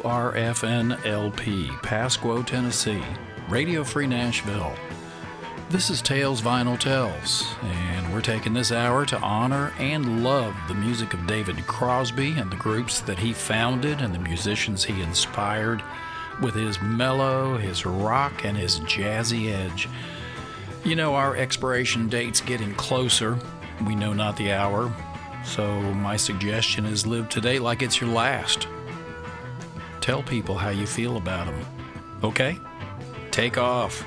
WRFN LP, Pasquo, Tennessee, Radio Free Nashville. This is Tales Vinyl Tells, and we're taking this hour to honor and love the music of David Crosby and the groups that he founded and the musicians he inspired with his mellow, his rock, and his jazzy edge. You know, our expiration date's getting closer. We know not the hour, so my suggestion is live today like it's your last. Tell people how you feel about them. Okay? Take off.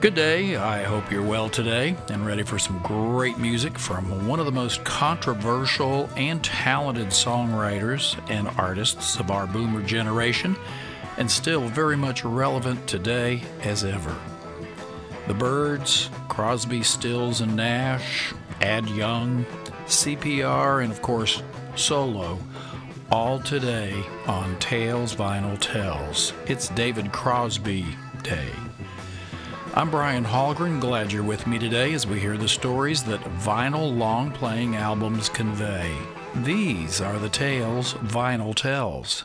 Good day. I hope you're well today and ready for some great music from one of the most controversial and talented songwriters and artists of our boomer generation, and still very much relevant today as ever. The Byrds, Crosby, Stills, and Nash, Ad Young, CPR, and of course, Solo all today on Tales Vinyl Tells. It's David Crosby Day. I'm Brian Hallgren. Glad you're with me today as we hear the stories that vinyl long playing albums convey. These are the tales Vinyl tells.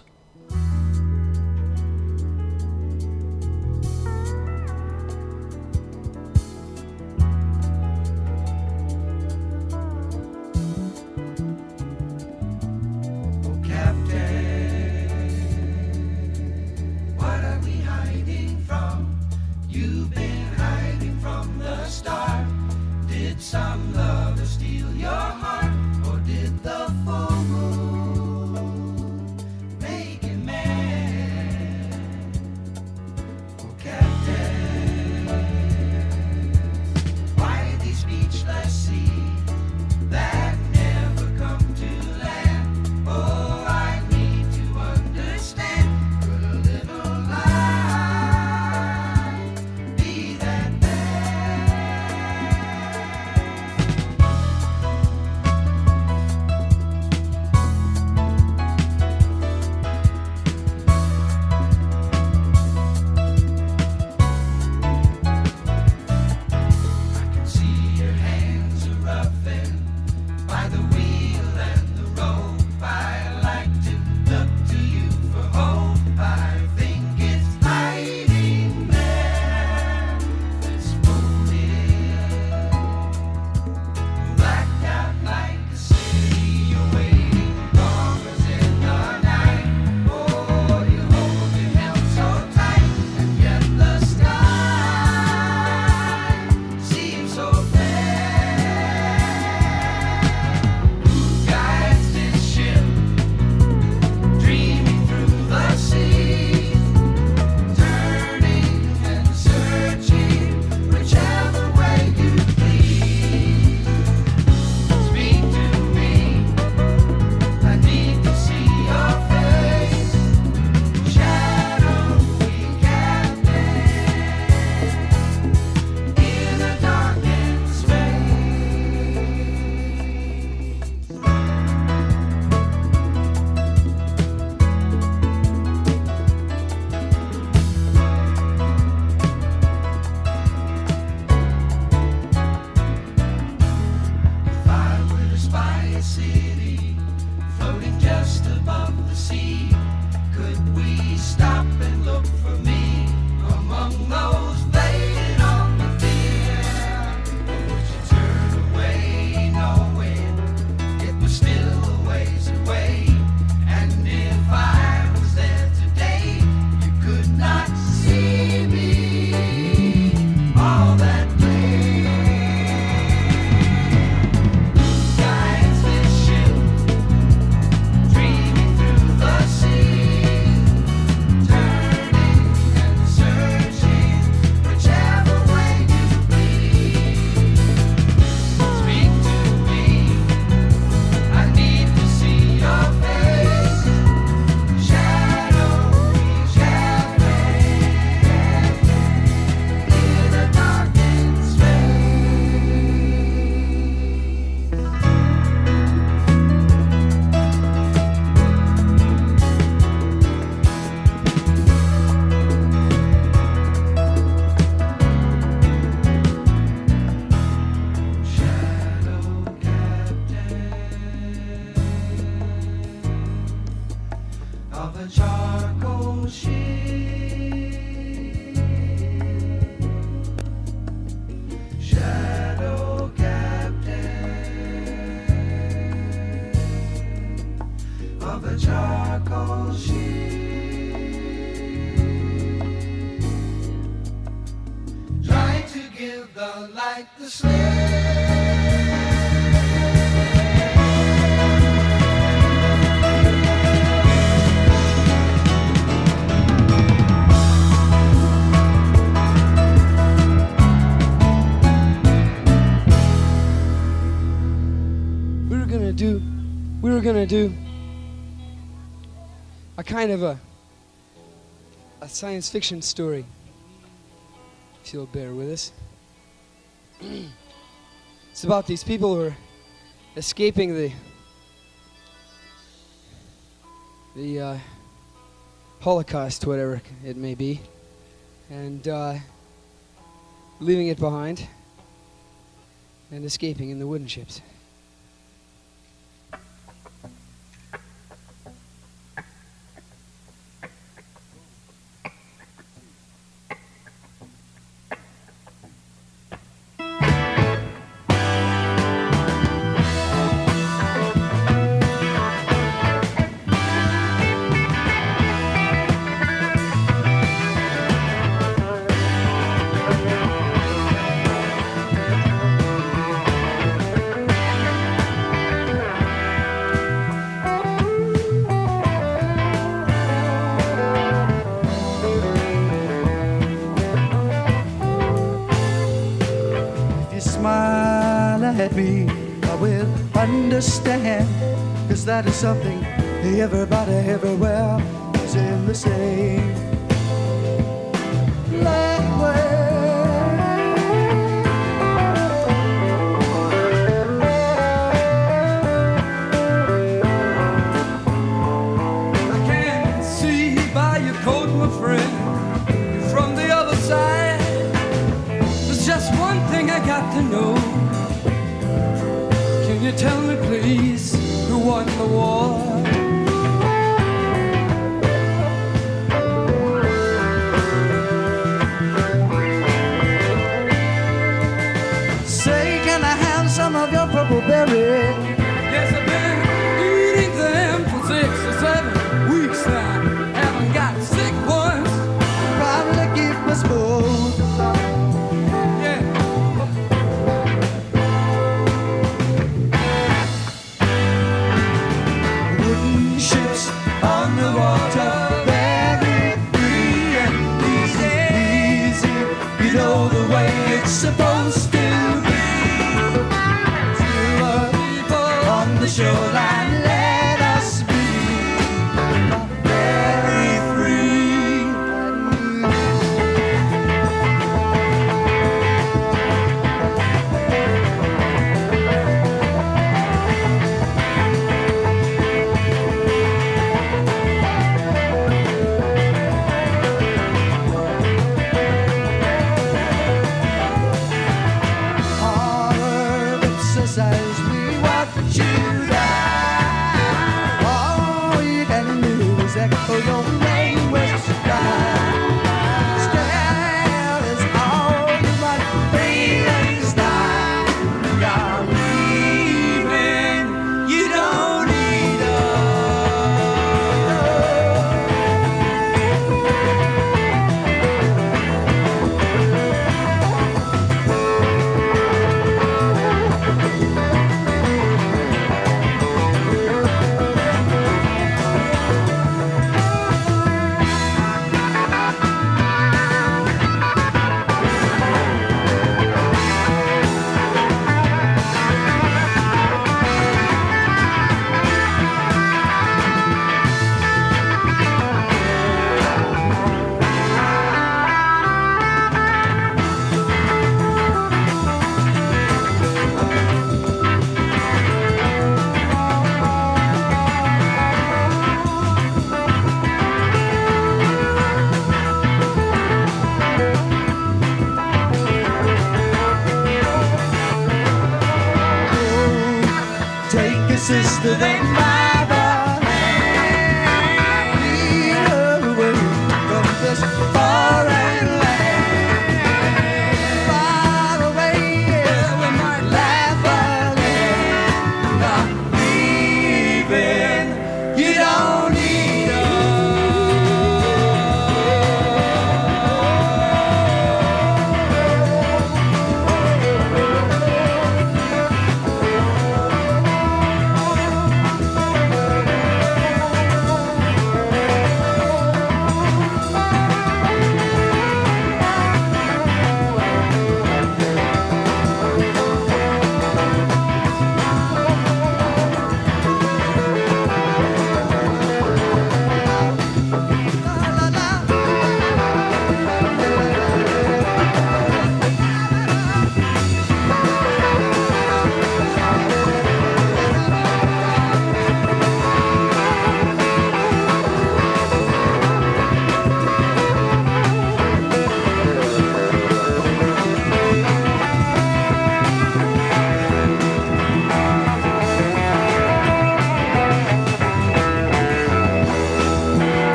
Do we going to do a kind of a, a science fiction story. If you'll bear with us. it's about these people who are escaping the the uh, Holocaust, whatever it may be, and uh, leaving it behind and escaping in the wooden ships. That is something everybody everywhere is in the same language. I can see by your coat, my friend, you're from the other side. There's just one thing I got to know. Can you tell me, please, won the war?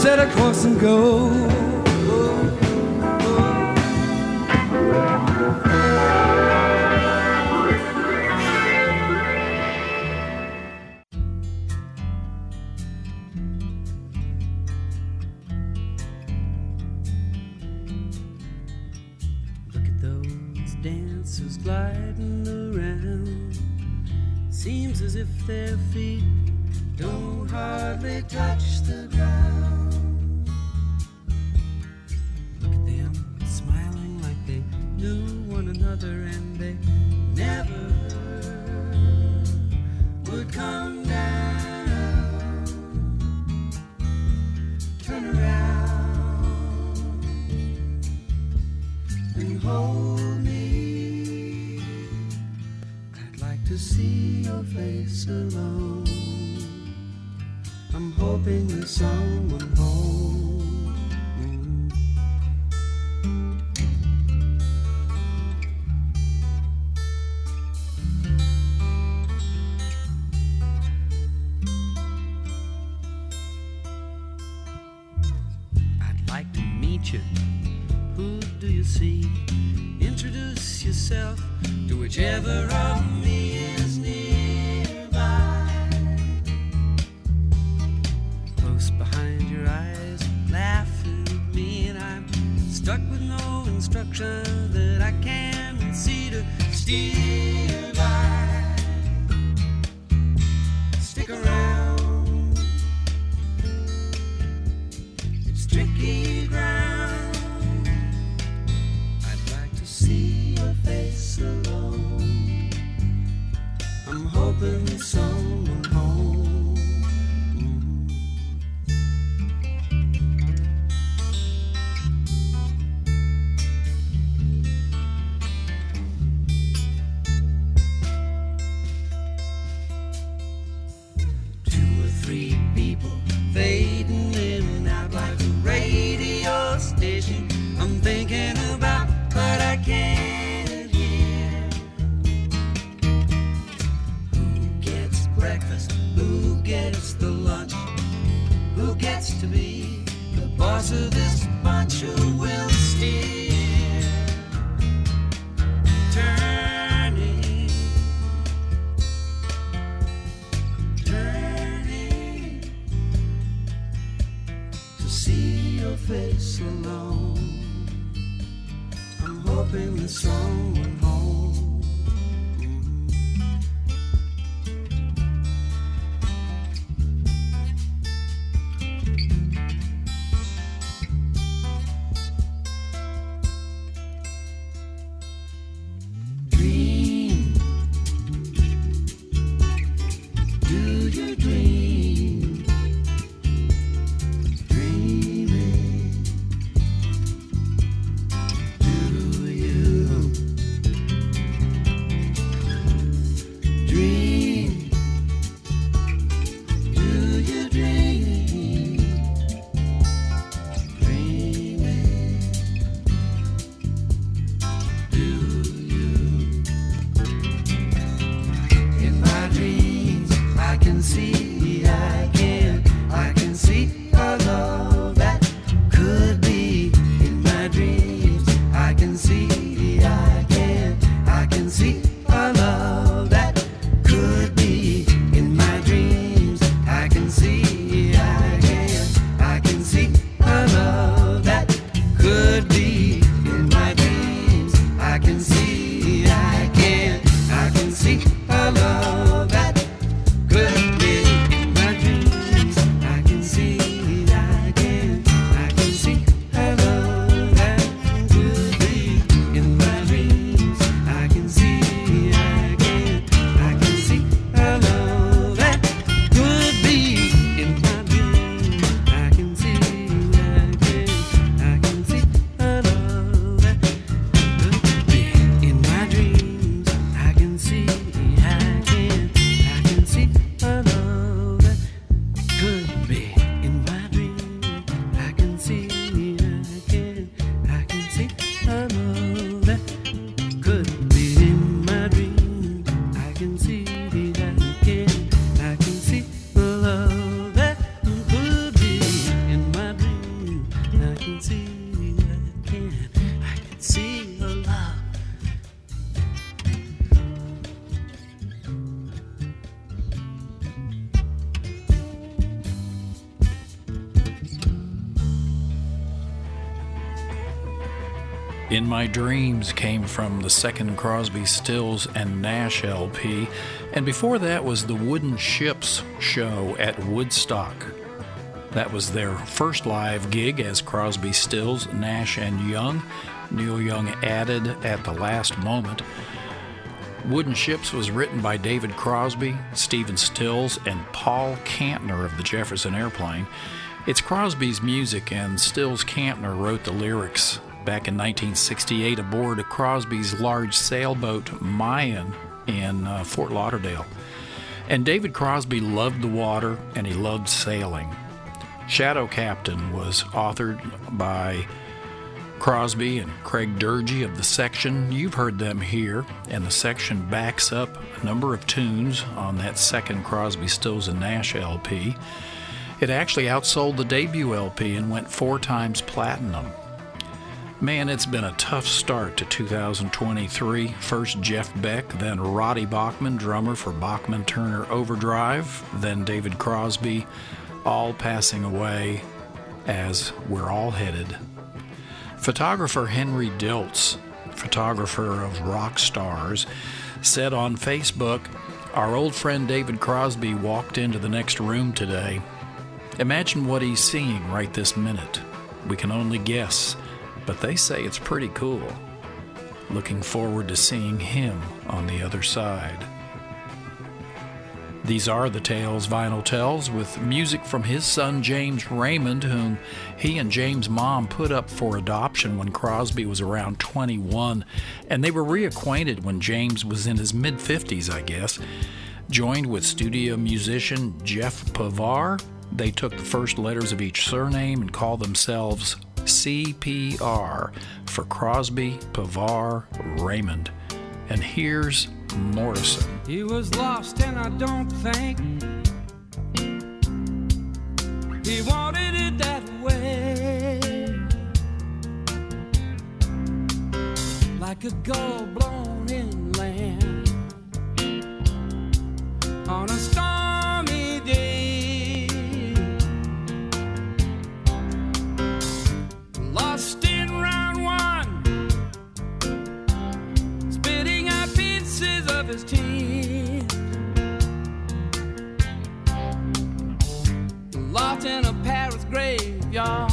Set a course and go. In My Dreams came from the second Crosby, Stills, and Nash LP, and before that was the Wooden Ships show at Woodstock. That was their first live gig as Crosby, Stills, Nash, and Young. Neil Young added at the last moment. Wooden Ships was written by David Crosby, Stephen Stills, and Paul Kantner of the Jefferson Airplane. It's Crosby's music, and Stills Kantner wrote the lyrics back in 1968 aboard Crosby's large sailboat Mayan in uh, Fort Lauderdale. And David Crosby loved the water and he loved sailing. Shadow Captain was authored by Crosby and Craig Doerge of the section. You've heard them here, and the section backs up a number of tunes on that second Crosby, Stills, and Nash LP. It actually outsold the debut LP and went four times platinum. Man, it's been a tough start to 2023. First Jeff Beck, then Robbie Bachman, drummer for Bachman Turner Overdrive, then David Crosby, all passing away as we're all headed. Photographer Henry Diltz, photographer of rock stars, said on Facebook, Our old friend David Crosby walked into the next room today. Imagine what he's seeing right this minute. We can only guess but they say it's pretty cool. Looking forward to seeing him on the other side. These are the tales Vinyl tells, with music from his son James Raymond, whom he and James' mom put up for adoption when Crosby was around 21, and they were reacquainted when James was in his mid 50s, I guess. Joined with studio musician Jeff Pevar, they took the first letters of each surname and called themselves CPR for Crosby, Pevar, Raymond. And here's Morrison. He was lost, and I don't think he wanted it that way. Like a gull blown inland on a stormy his teeth. Lost in a Paris graveyard,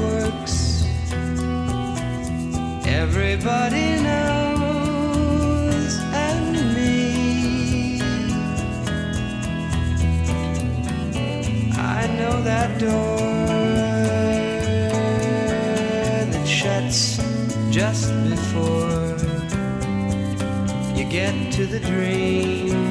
works. Everybody knows and me. I know that door that shuts just before you get to the dream.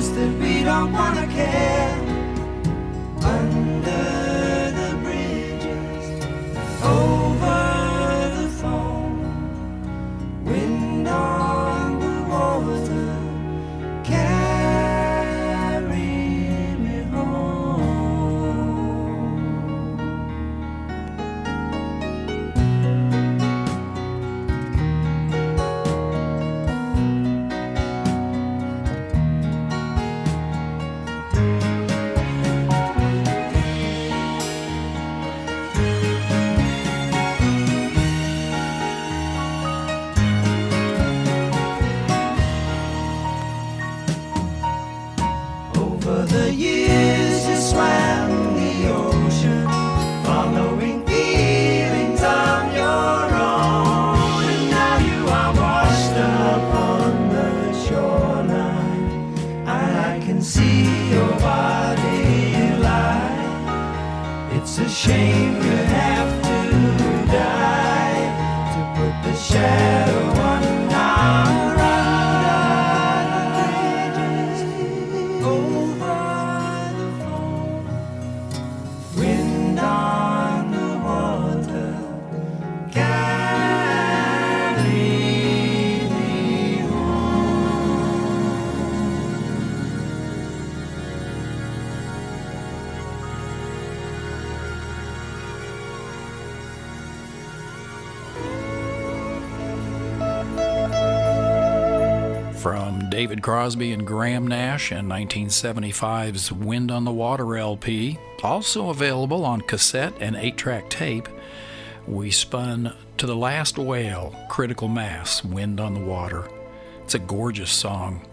Just that we don't wanna care. David Crosby and Graham Nash and 1975's Wind on the Water LP, also available on cassette and 8 track tape, we spun To the Last Whale, Critical Mass, Wind on the Water. It's a gorgeous song.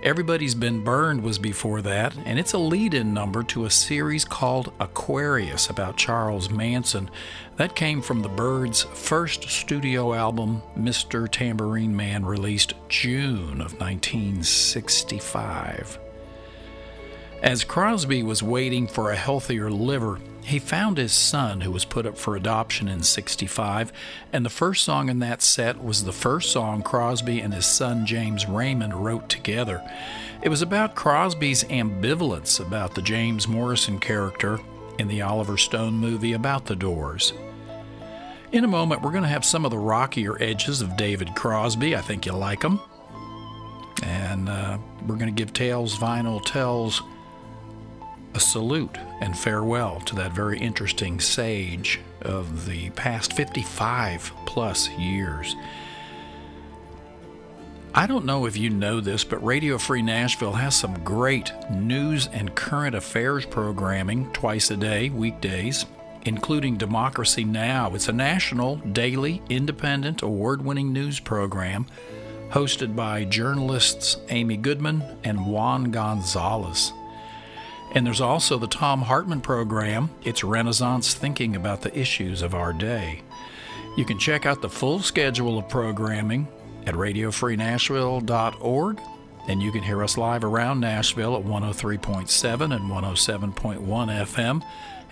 Everybody's Been Burned was before that, and it's a lead in number to a series called Aquarius about Charles Manson. That came from the Byrds' first studio album, Mr. Tambourine Man, released June of 1965. As Crosby was waiting for a healthier liver, he found his son, who was put up for adoption in 65, and the first song in that set was the first song Crosby and his son James Raymond wrote together. It was about Crosby's ambivalence about the James Morrison character in the Oliver Stone movie About the Doors. In a moment, we're going to have some of the rockier edges of David Crosby. I think you'll like them. And uh, we're going to give Tales Vinyl Tells a salute and farewell to that very interesting sage of the past 55 plus years. I don't know if you know this, but Radio Free Nashville has some great news and current affairs programming twice a day, weekdays, including Democracy Now! It's a national, daily, independent, award winning news program hosted by journalists Amy Goodman and Juan Gonzalez. And there's also the Tom Hartman program, It's Renaissance Thinking About the Issues of Our Day. You can check out the full schedule of programming at radiofreenashville.org, and you can hear us live around Nashville at 103.7 and 107.1 FM,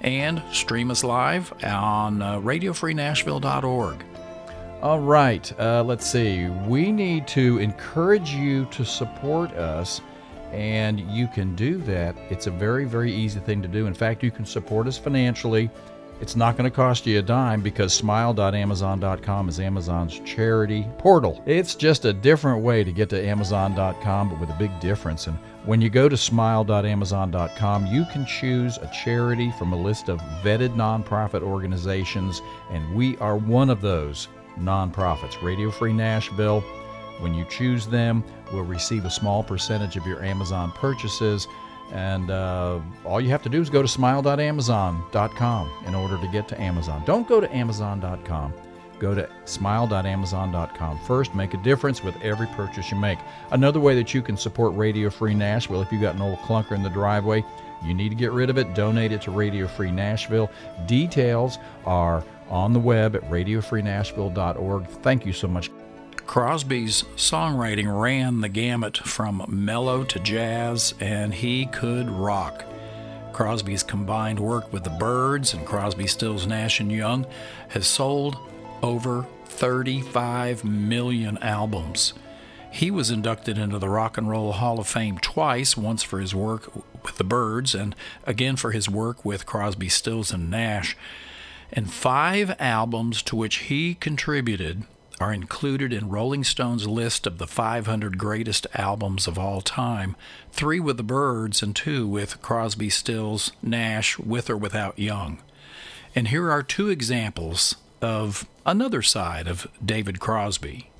and stream us live on uh, radiofreenashville.org. All right, uh, let's see. We need to encourage you to support us, and you can do that. It's a very, very easy thing to do. In fact, you can support us financially. It's not going to cost you a dime because smile.amazon.com is Amazon's charity portal. It's just a different way to get to Amazon.com, but with a big difference. And when you go to smile.amazon.com, you can choose a charity from a list of vetted nonprofit organizations, and we are one of those nonprofits. Radio Free Nashville. When you choose them, we'll receive a small percentage of your Amazon purchases. And uh, all you have to do is go to smile.amazon.com in order to get to Amazon. Don't go to amazon.com. Go to smile.amazon.com. First, make a difference with every purchase you make. Another way that you can support Radio Free Nashville, if you've got an old clunker in the driveway, you need to get rid of it, donate it to Radio Free Nashville. Details are on the web at radiofreenashville.org. Thank you so much. Crosby's songwriting ran the gamut from mellow to jazz, and he could rock. Crosby's combined work with the Byrds and Crosby, Stills, Nash and Young has sold over 35 million albums. He was inducted into the Rock and Roll Hall of Fame twice, once for his work with the Byrds and again for his work with Crosby, Stills and Nash. And five albums to which he contributed are included in Rolling Stone's list of the 500 greatest albums of all time three with the Byrds and two with Crosby, Stills, Nash, with or without Young. And here are two examples of another side of David Crosby.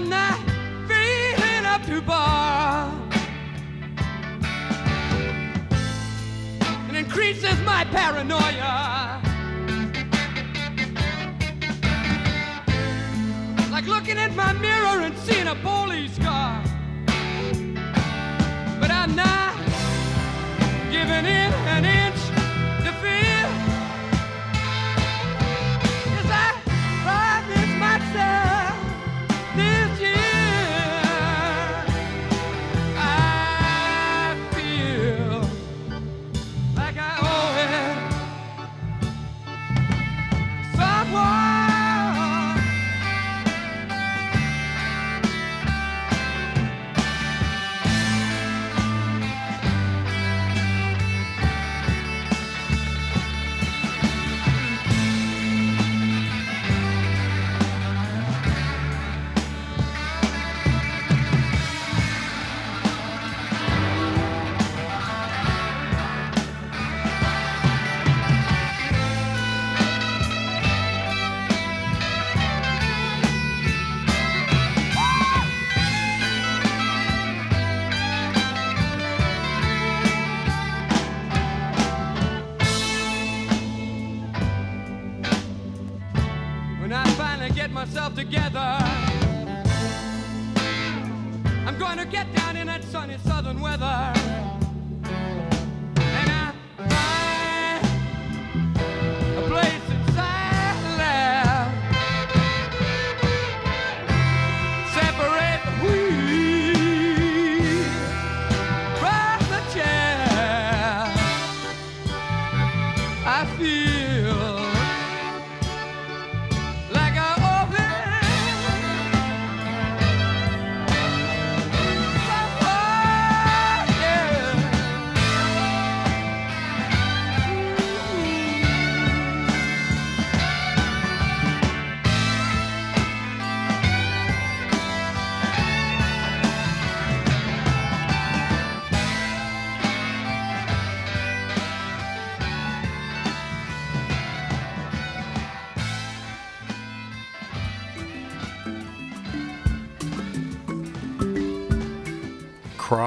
I'm not feeling up to bar. It increases my paranoia. Like looking at my mirror and seeing a police car. But I'm not giving in and in.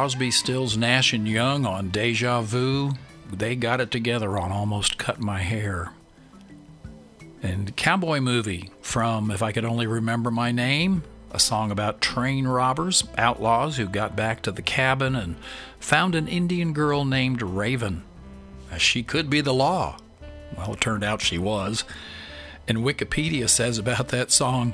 Crosby, Stills, Nash and Young on Deja Vu. They got it together on Almost Cut My Hair. And Cowboy Movie from If I Could Only Remember My Name, a song about train robbers, outlaws who got back to the cabin and found an Indian girl named Raven. She could be the law. Well, it turned out she was. And Wikipedia says about that song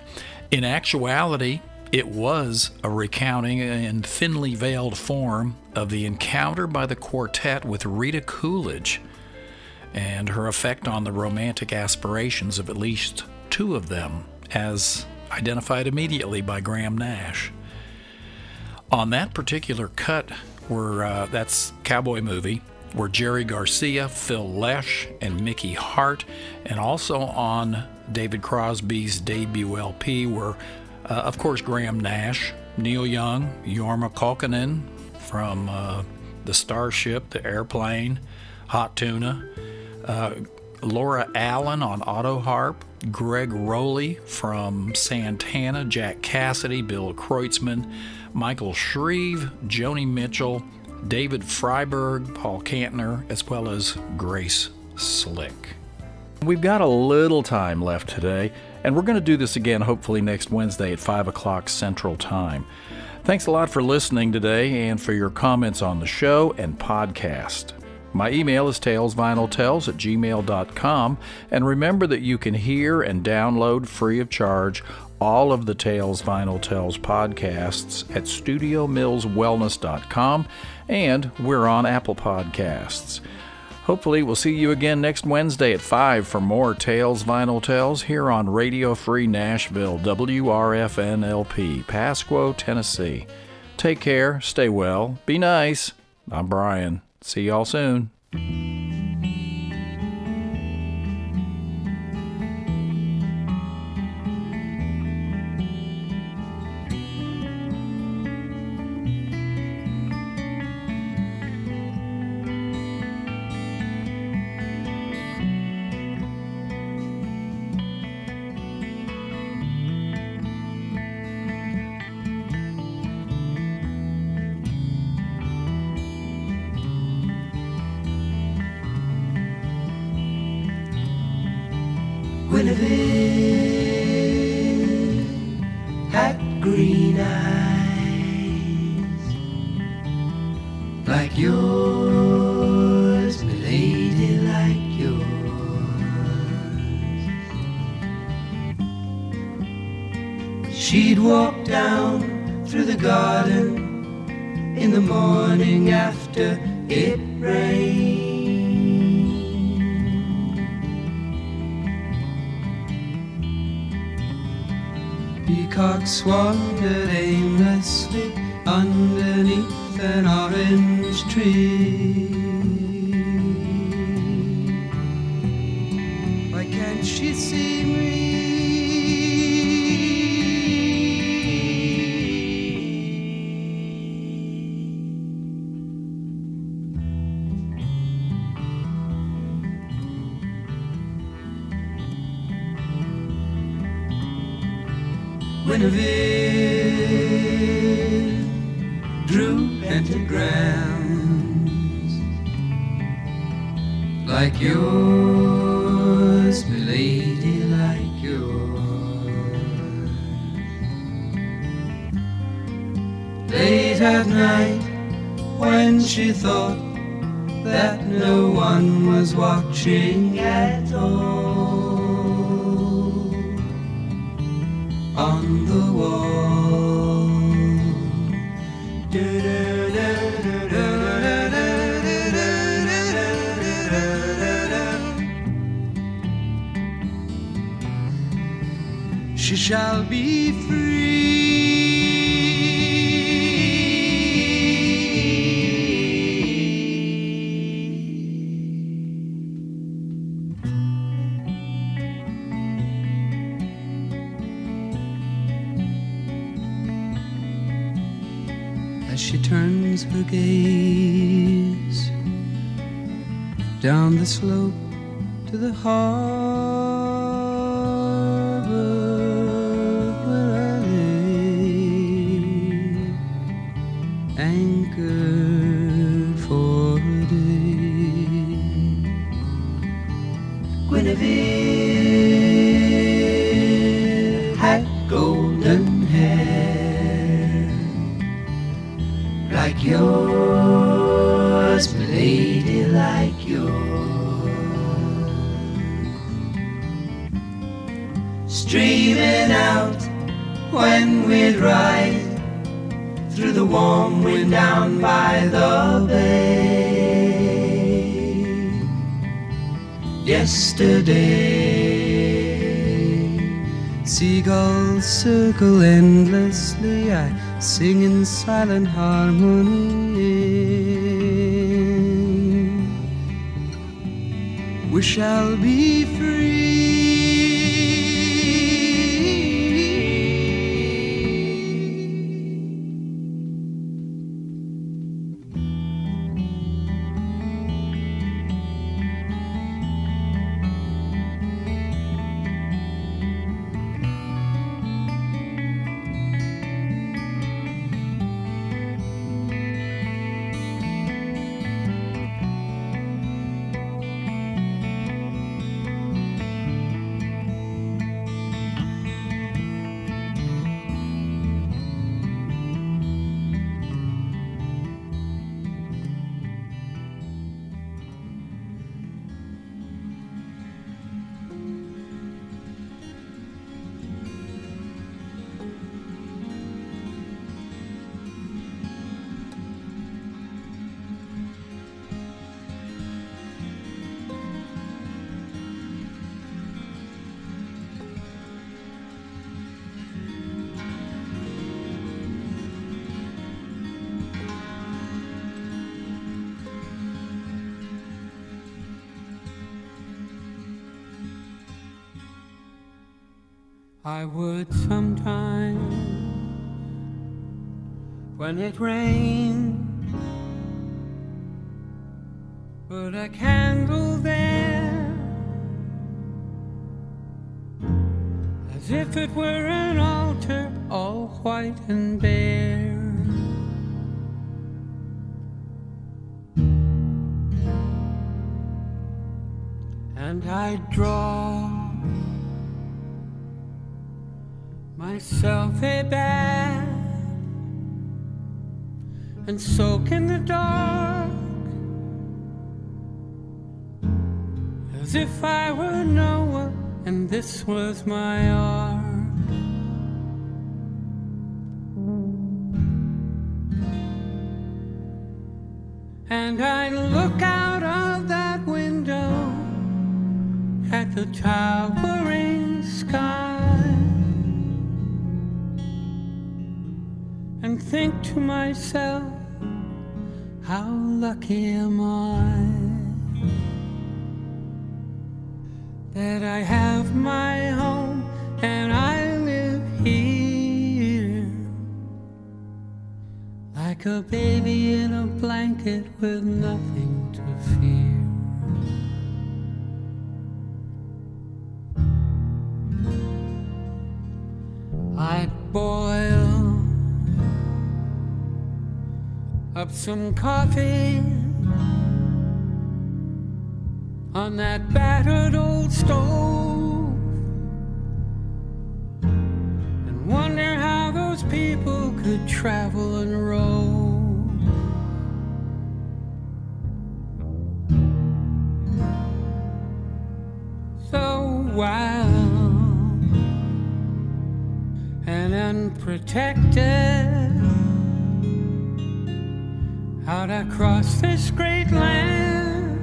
in actuality, it was a recounting in thinly veiled form of the encounter by the quartet with Rita Coolidge and her effect on the romantic aspirations of at least two of them, as identified immediately by Graham Nash. On that particular cut, were uh, that's Cowboy Movie, were Jerry Garcia, Phil Lesh, and Mickey Hart, and also on David Crosby's debut LP were, uh, of course, Graham Nash, Neil Young, Jorma Kaukonen from uh, the Starship, the Airplane, Hot Tuna, uh, Laura Allen on auto harp, Gregg Rolie from Santana, Jack Cassidy, Bill Kreutzmann, Michael Shrieve, Joni Mitchell, David Freiberg, Paul Kantner, as well as Grace Slick. We've got a little time left today, and we're going to do this again hopefully next Wednesday at 5 o'clock Central Time. Thanks a lot for listening today and for your comments on the show and podcast. My email is talesvinyltales at gmail.com, and remember that you can hear and download free of charge all of the Tales Vinyl Tells podcasts at studiomillswellness.com, and we're on Apple Podcasts. Hopefully, we'll see you again next Wednesday at 5 for more Tales Vinyl Tales here on Radio Free Nashville, WRFNLP, Pasquo, Tennessee. Take care, stay well, be nice. I'm Brian. See y'all soon. Like yours, milady, like yours. She'd walk down through the garden in the morning after it rained. Peacocks wandered aimlessly underneath an orange tree. ti. As she turns her gaze down the slope to the harbor ride through the warm wind down by the bay. Yesterday, seagulls circle endlessly. I sing in silent harmony. We shall be I would sometimes when it rained put a candle there as if it were an altar all white and bare. And I'd draw and soak in the dark as if I were Noah and this was my ark. And I'd look out of that window at the towering sky. and think to myself, how lucky am I that I have my home and I live here like a baby in a blanket with nothing to fear. Some coffee on that battered old stove and wonder how those people could travel and row. So wild and unprotected out across this great land,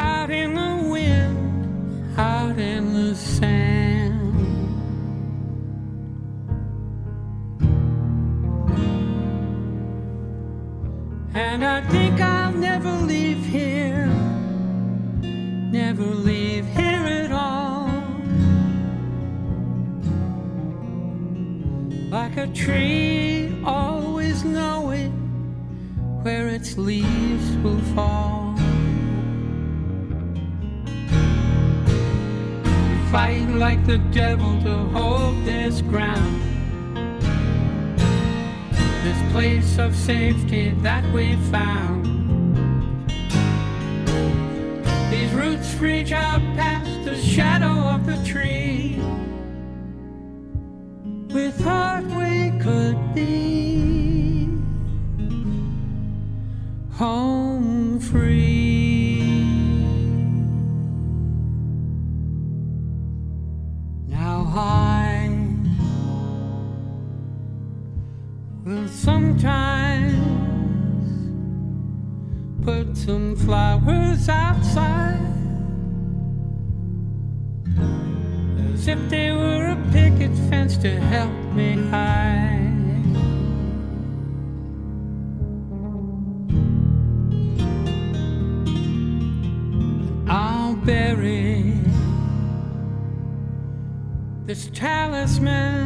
out in the wind, out in the sand. And I think I'll never leave here, never leave here at all. Like a tree, where its leaves will fall. Fight like the devil to hold this ground. This place of safety that we found. These roots reach out past the shadow of the tree. We thought we could be home free. Now I will sometimes put some flowers outside as if they were a picket fence to help me hide. Talisman